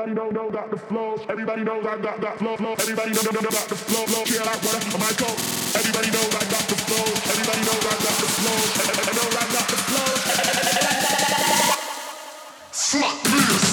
Everybody know, know got the flow. Everybody knows I got that flow. flow. Everybody know, know, know got the flow. flow. Chill out, what up, my coat. Everybody knows I got the flow. Everybody knows I got the flow. Everybody knows I got the flow. Fuck this.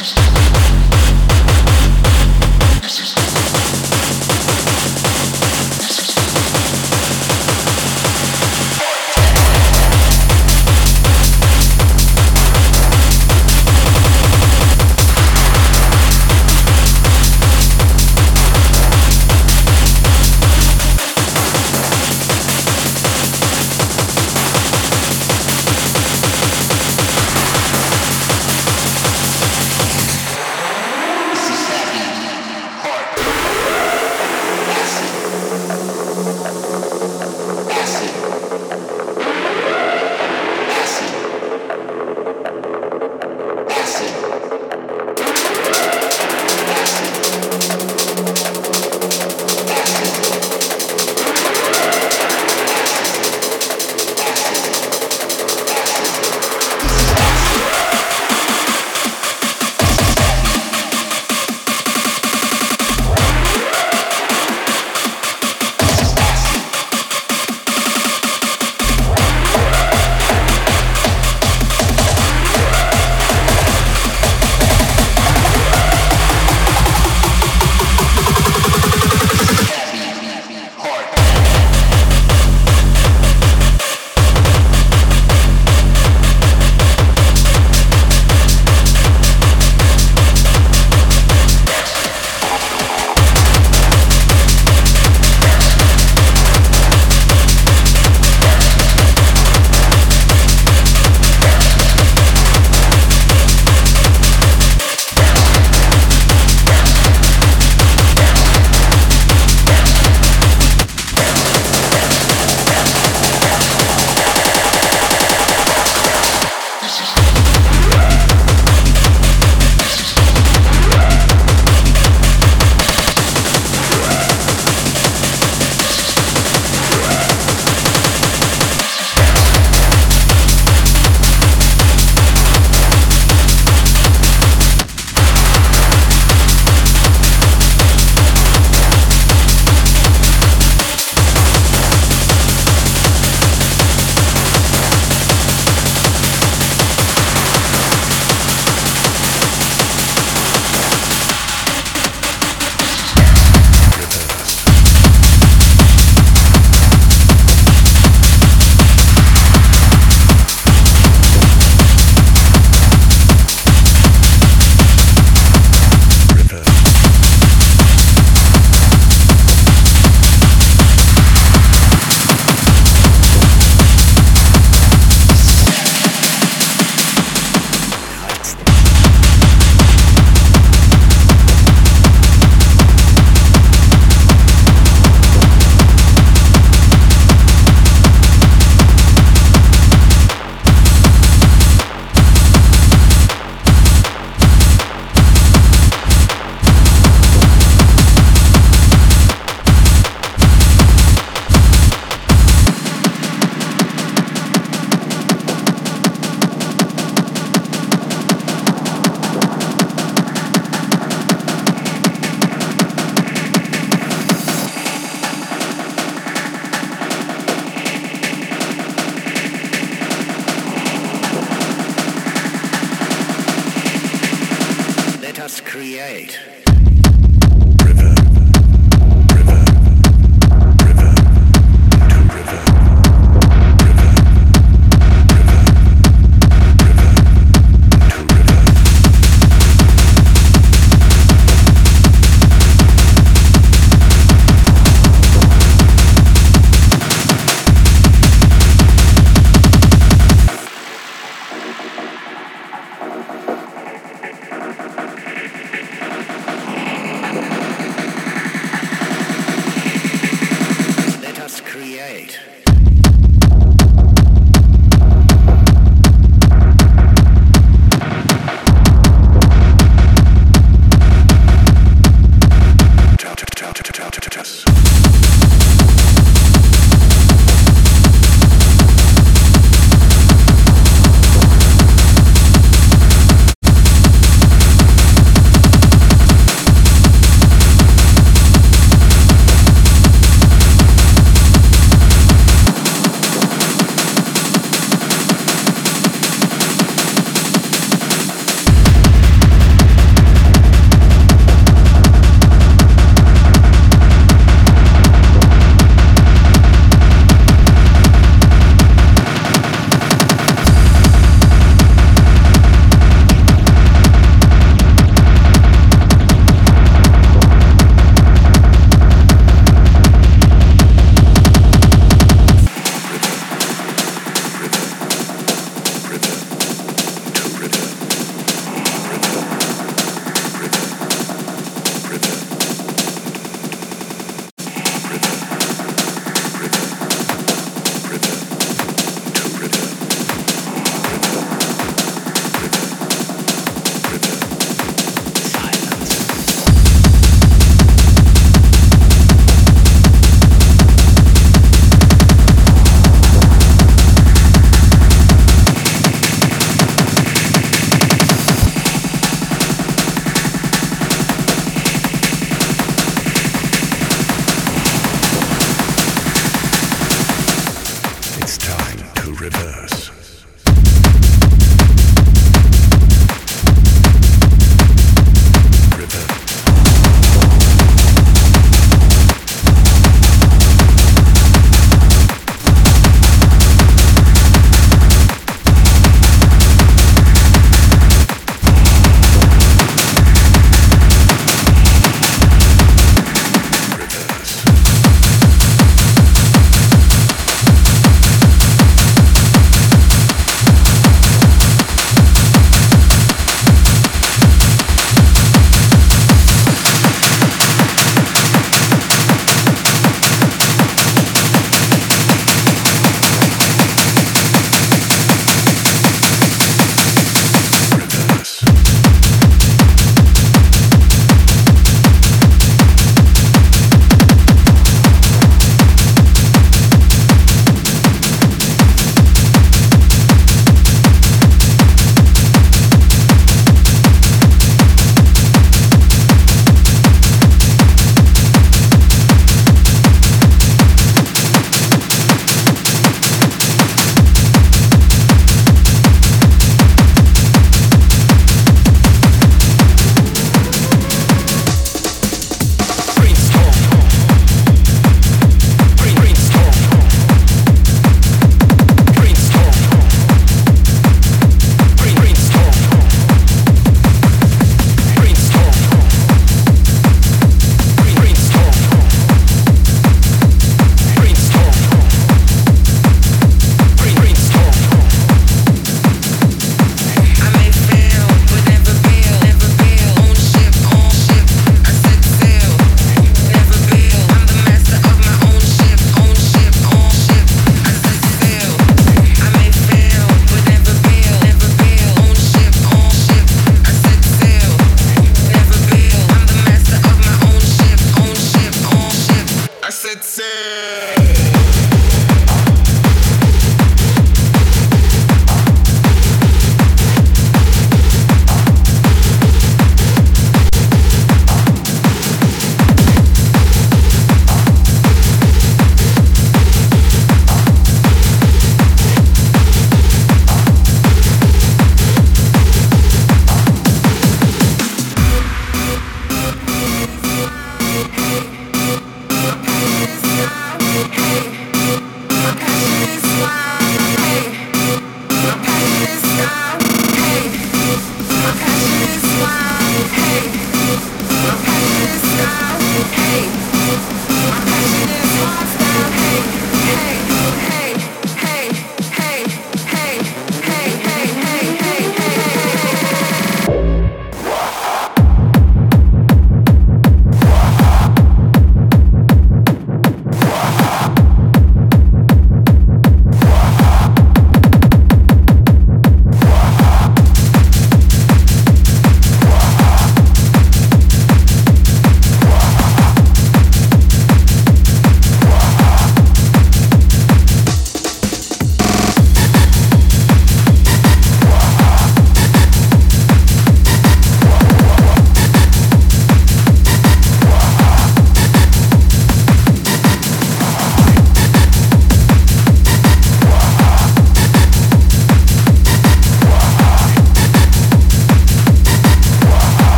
Russian.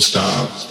Thank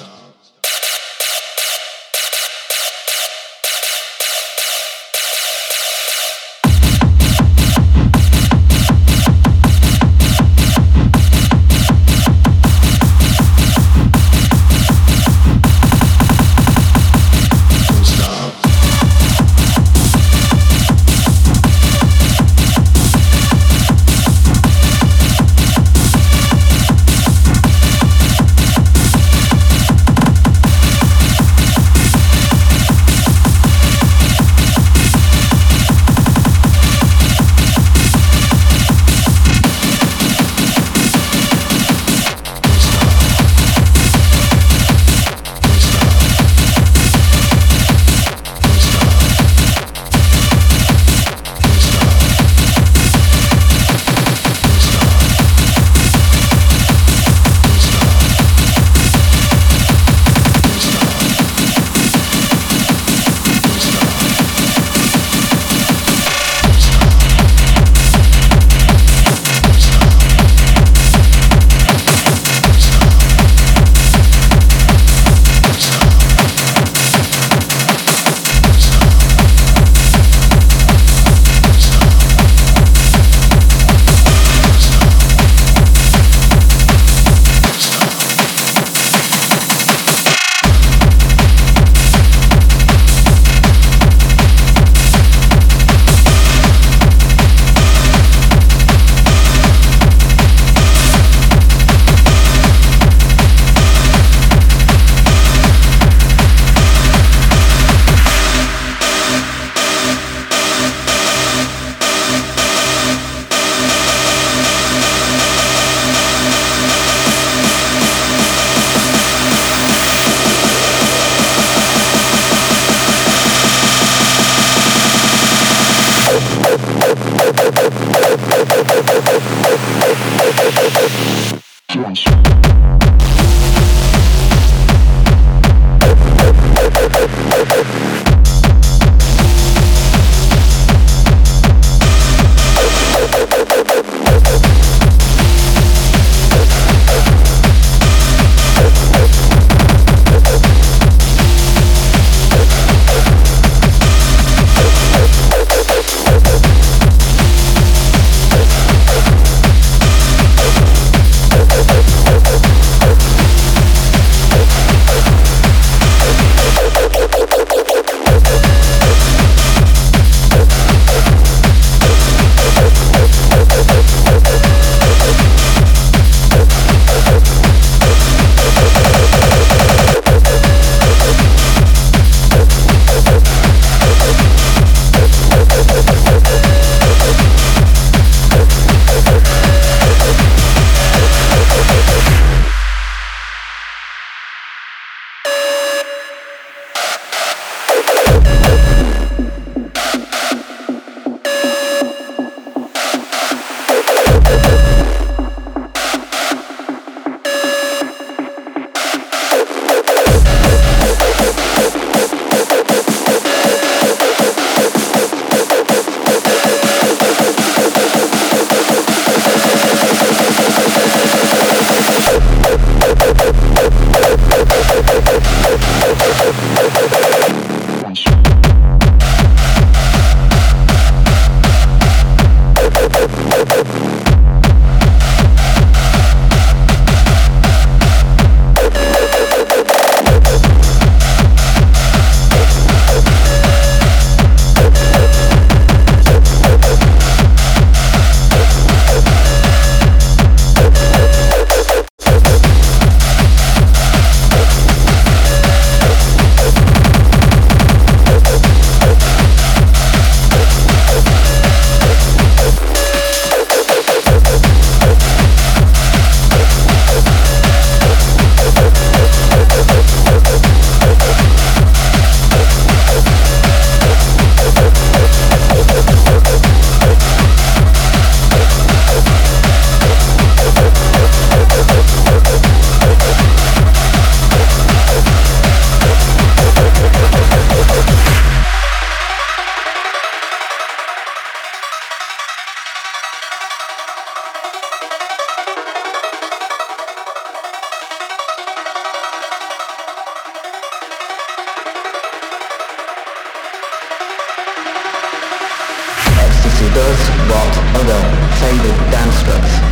what other favored dance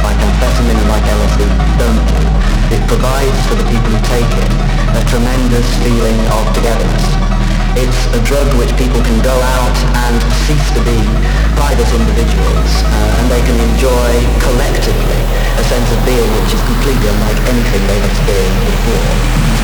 like amphetamine and like LSD don't do. It provides for the people who take it a tremendous feeling of togetherness. It's a drug which people can go out and cease to be private individuals uh, and they can enjoy collectively a sense of being which is completely unlike anything they've experienced before.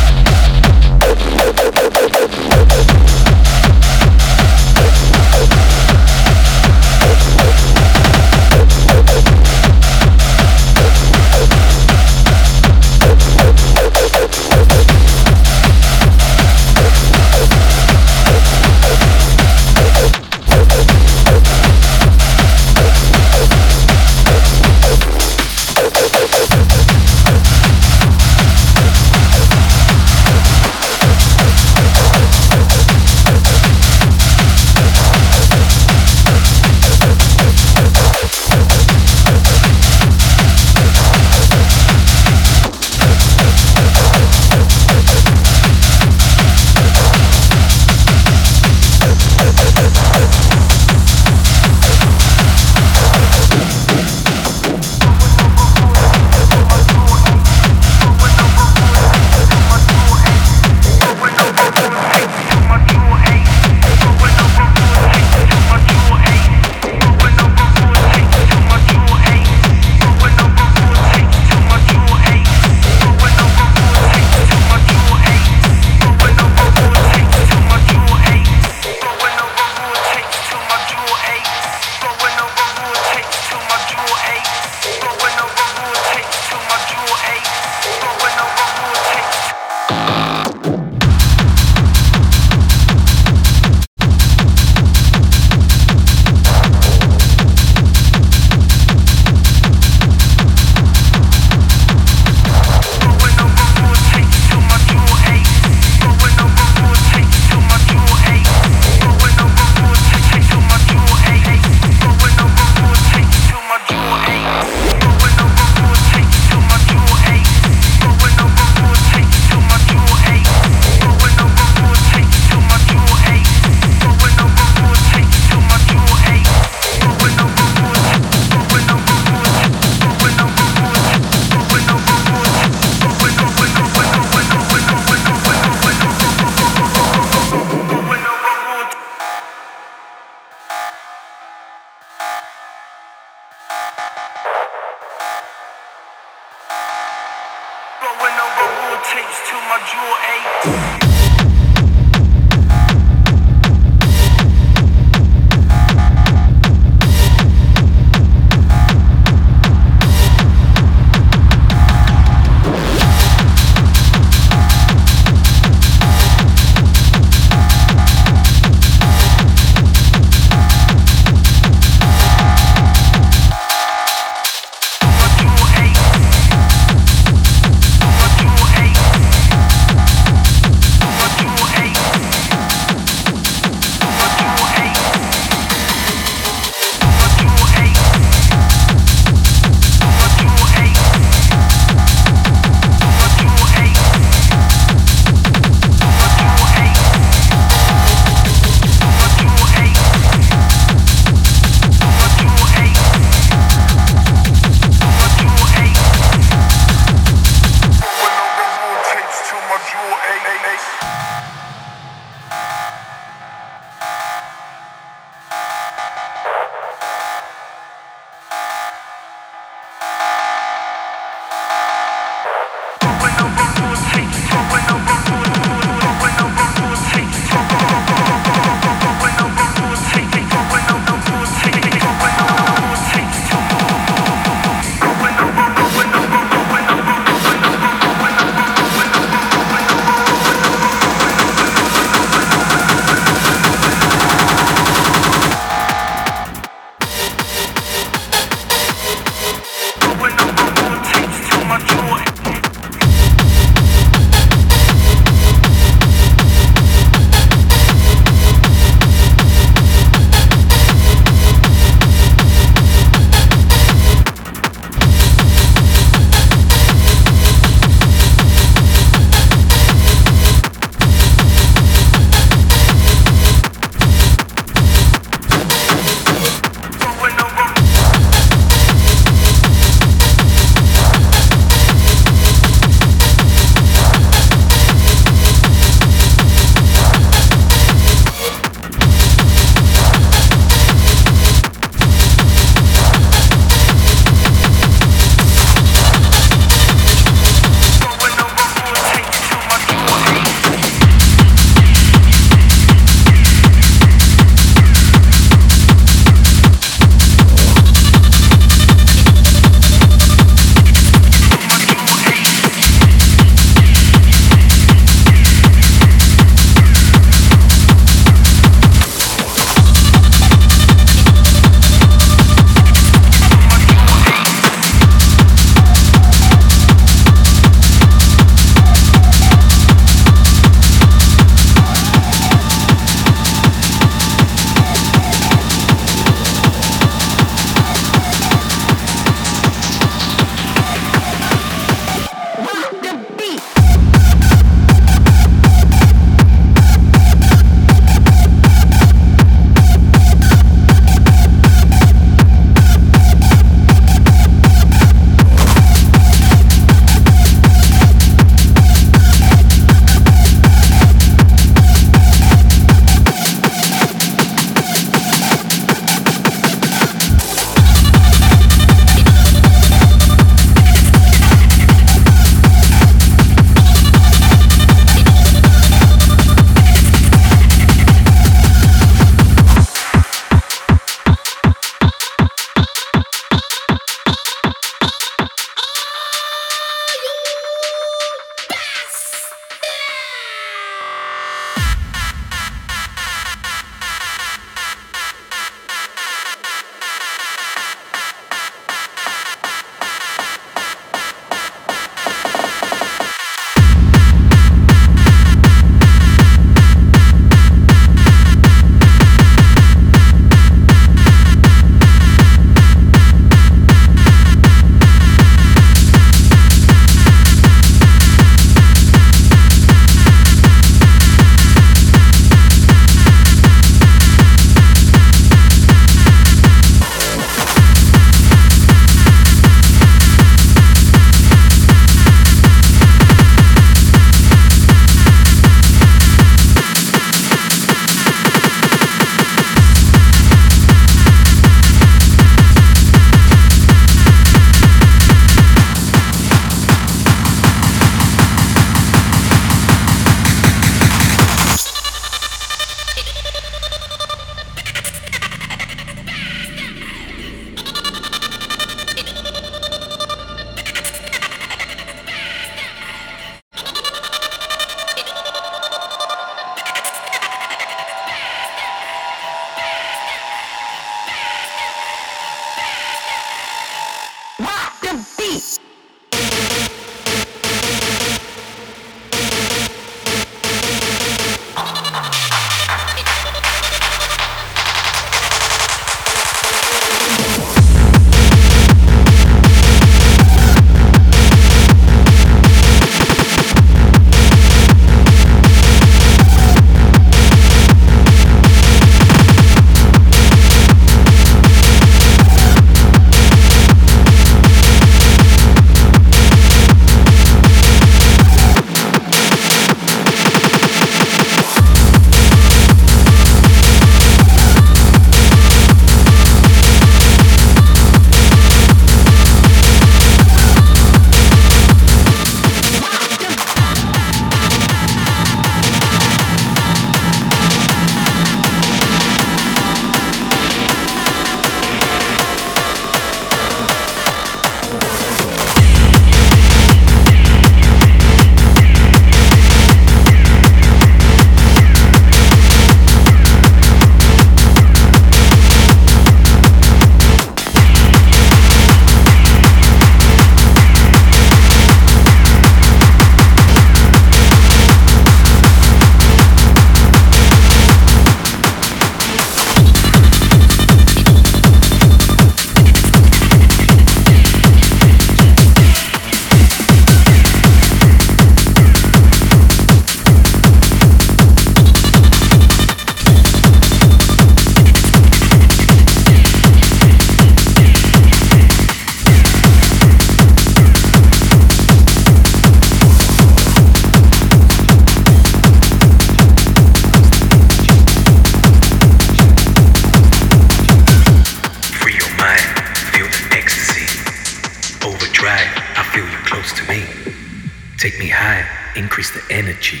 energy,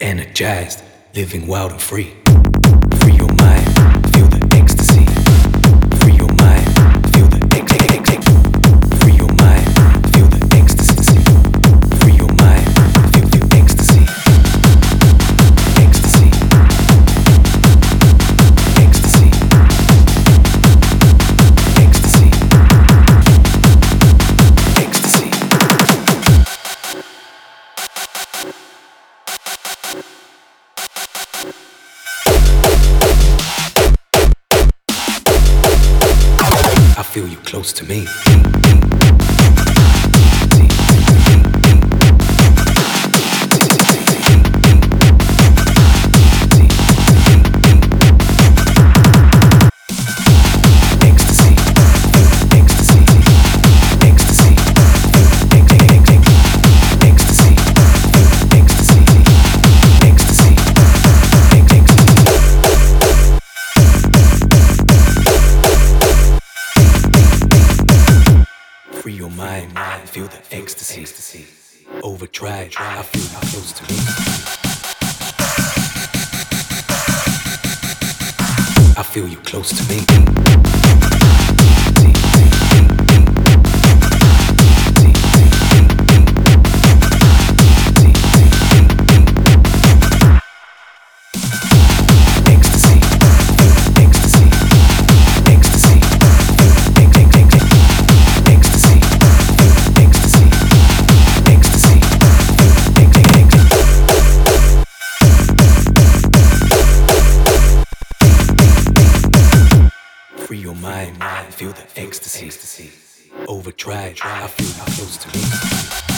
energized, living wild and free. to me. feel you close to me. Try, try, I feel close to me.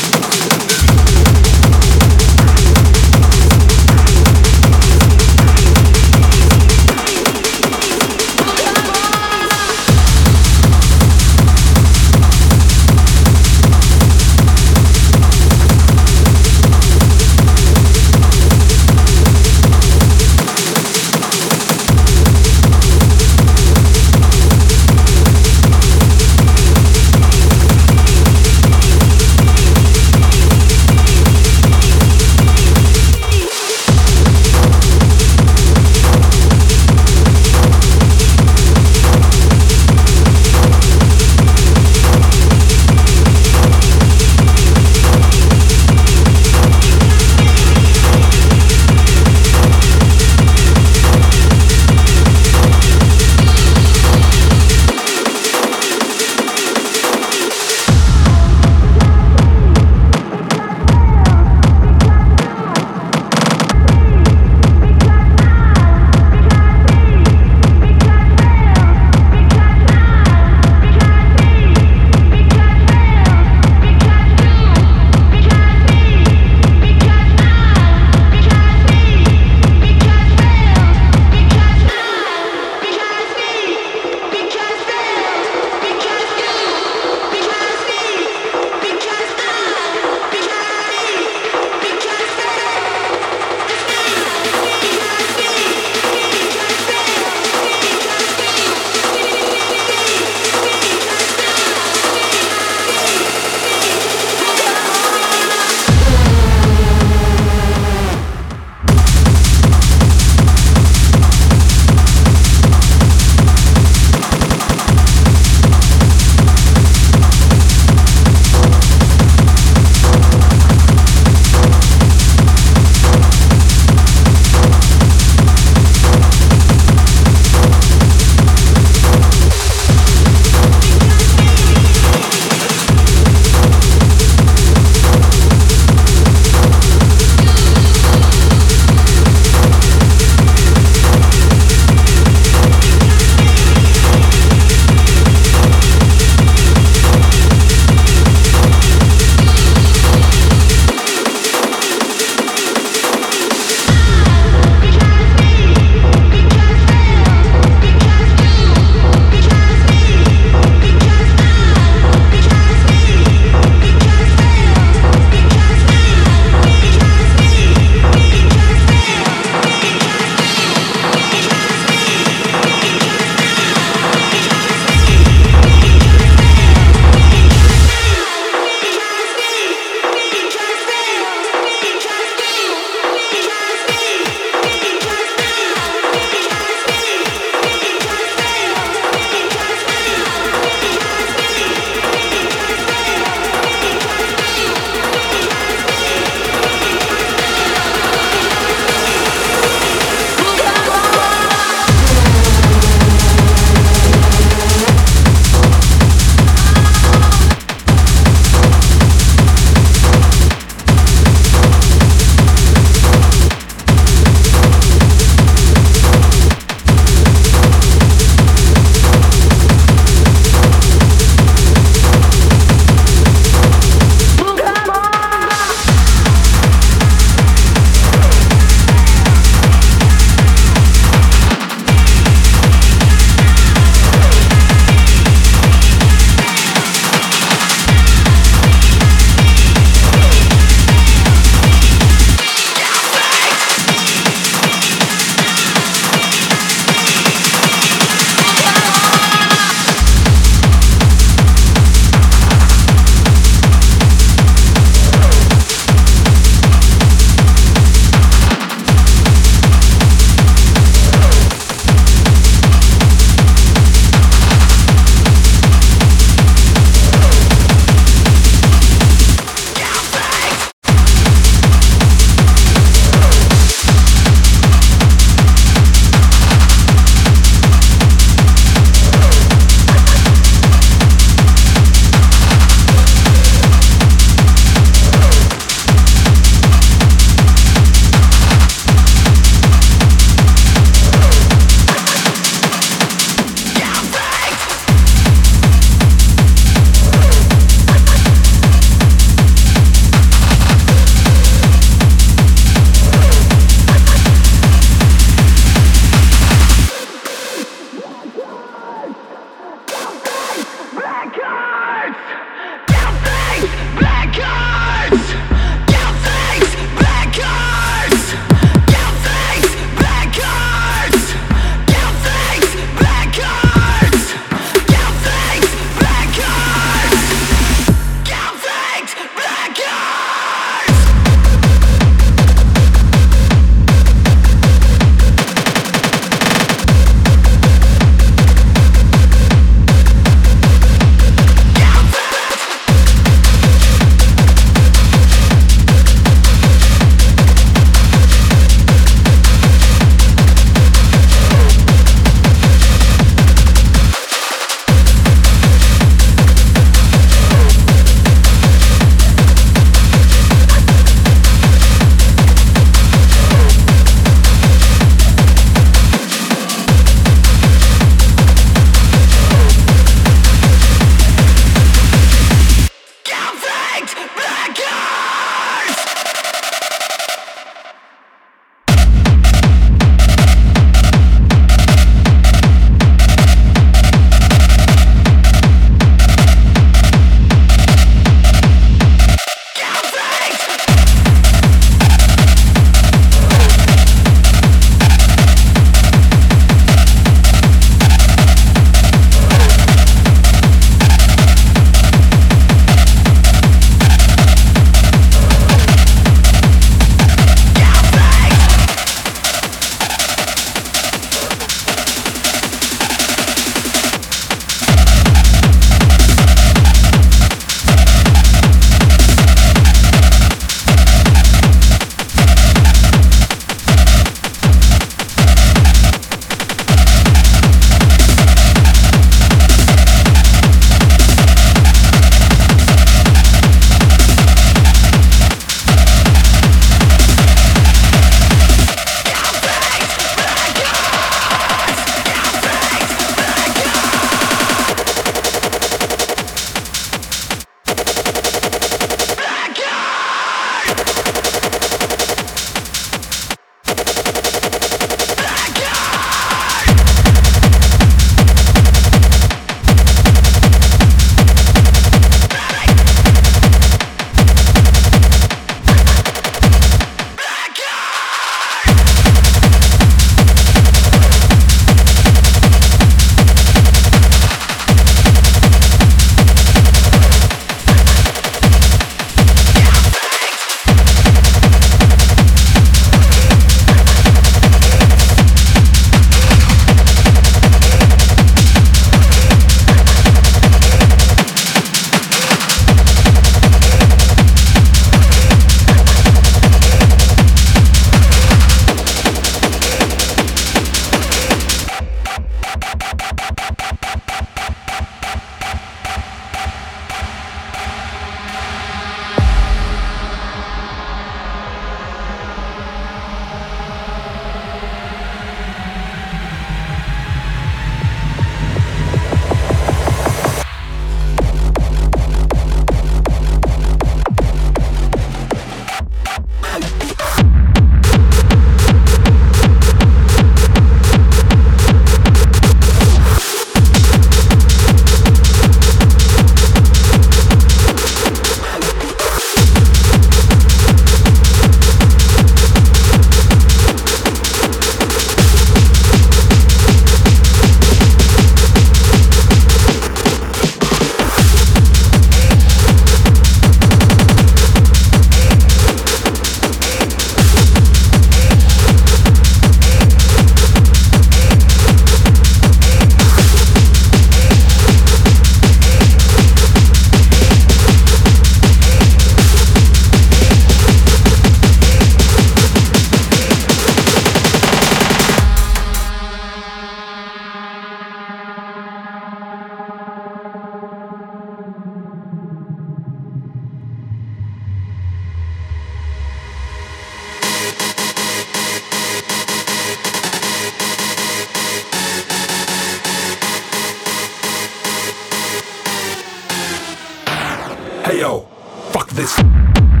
Yo, fuck this.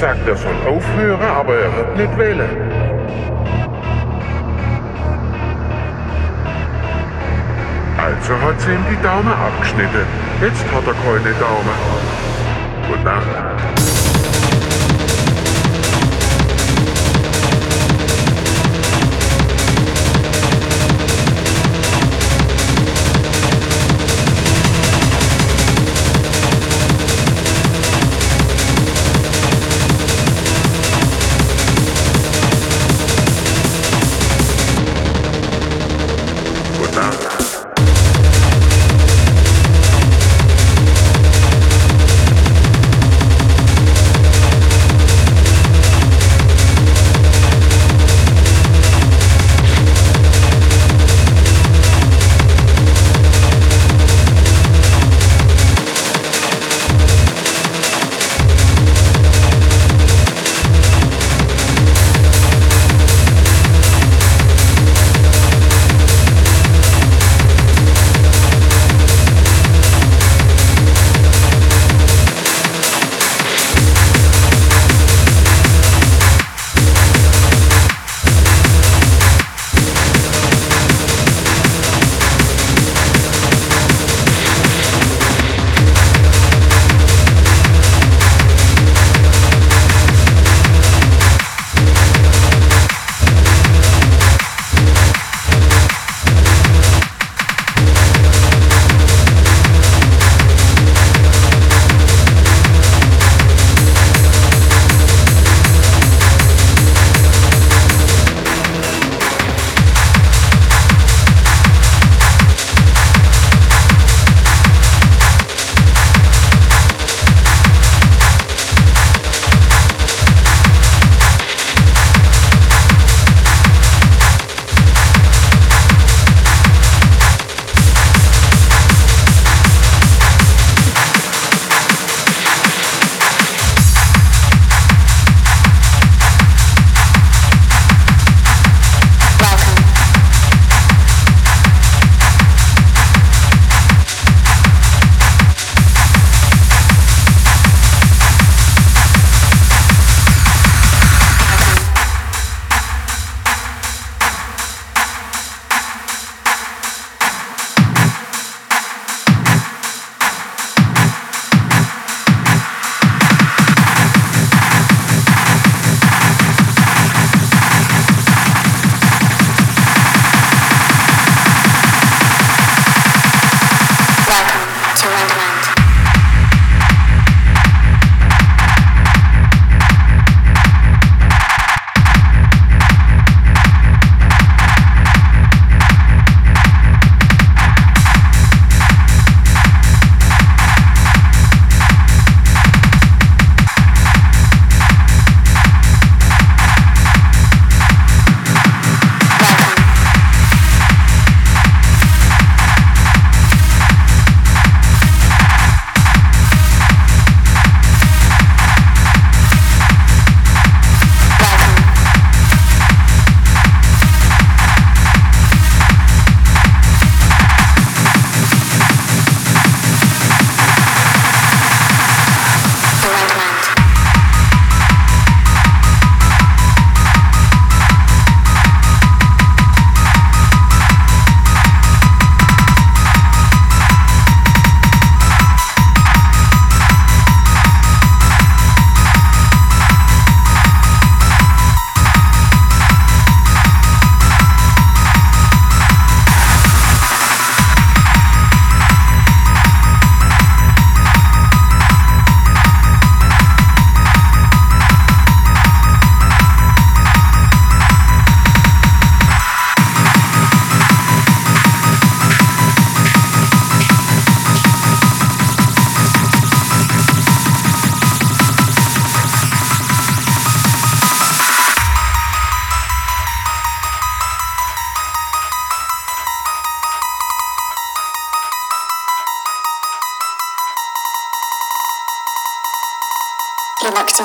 Gesagt, er soll aufhören, aber er hat nicht wählen.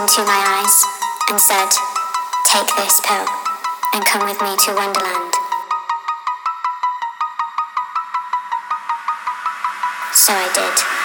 Into my eyes and said, Take this pill and come with me to Wonderland. So I did.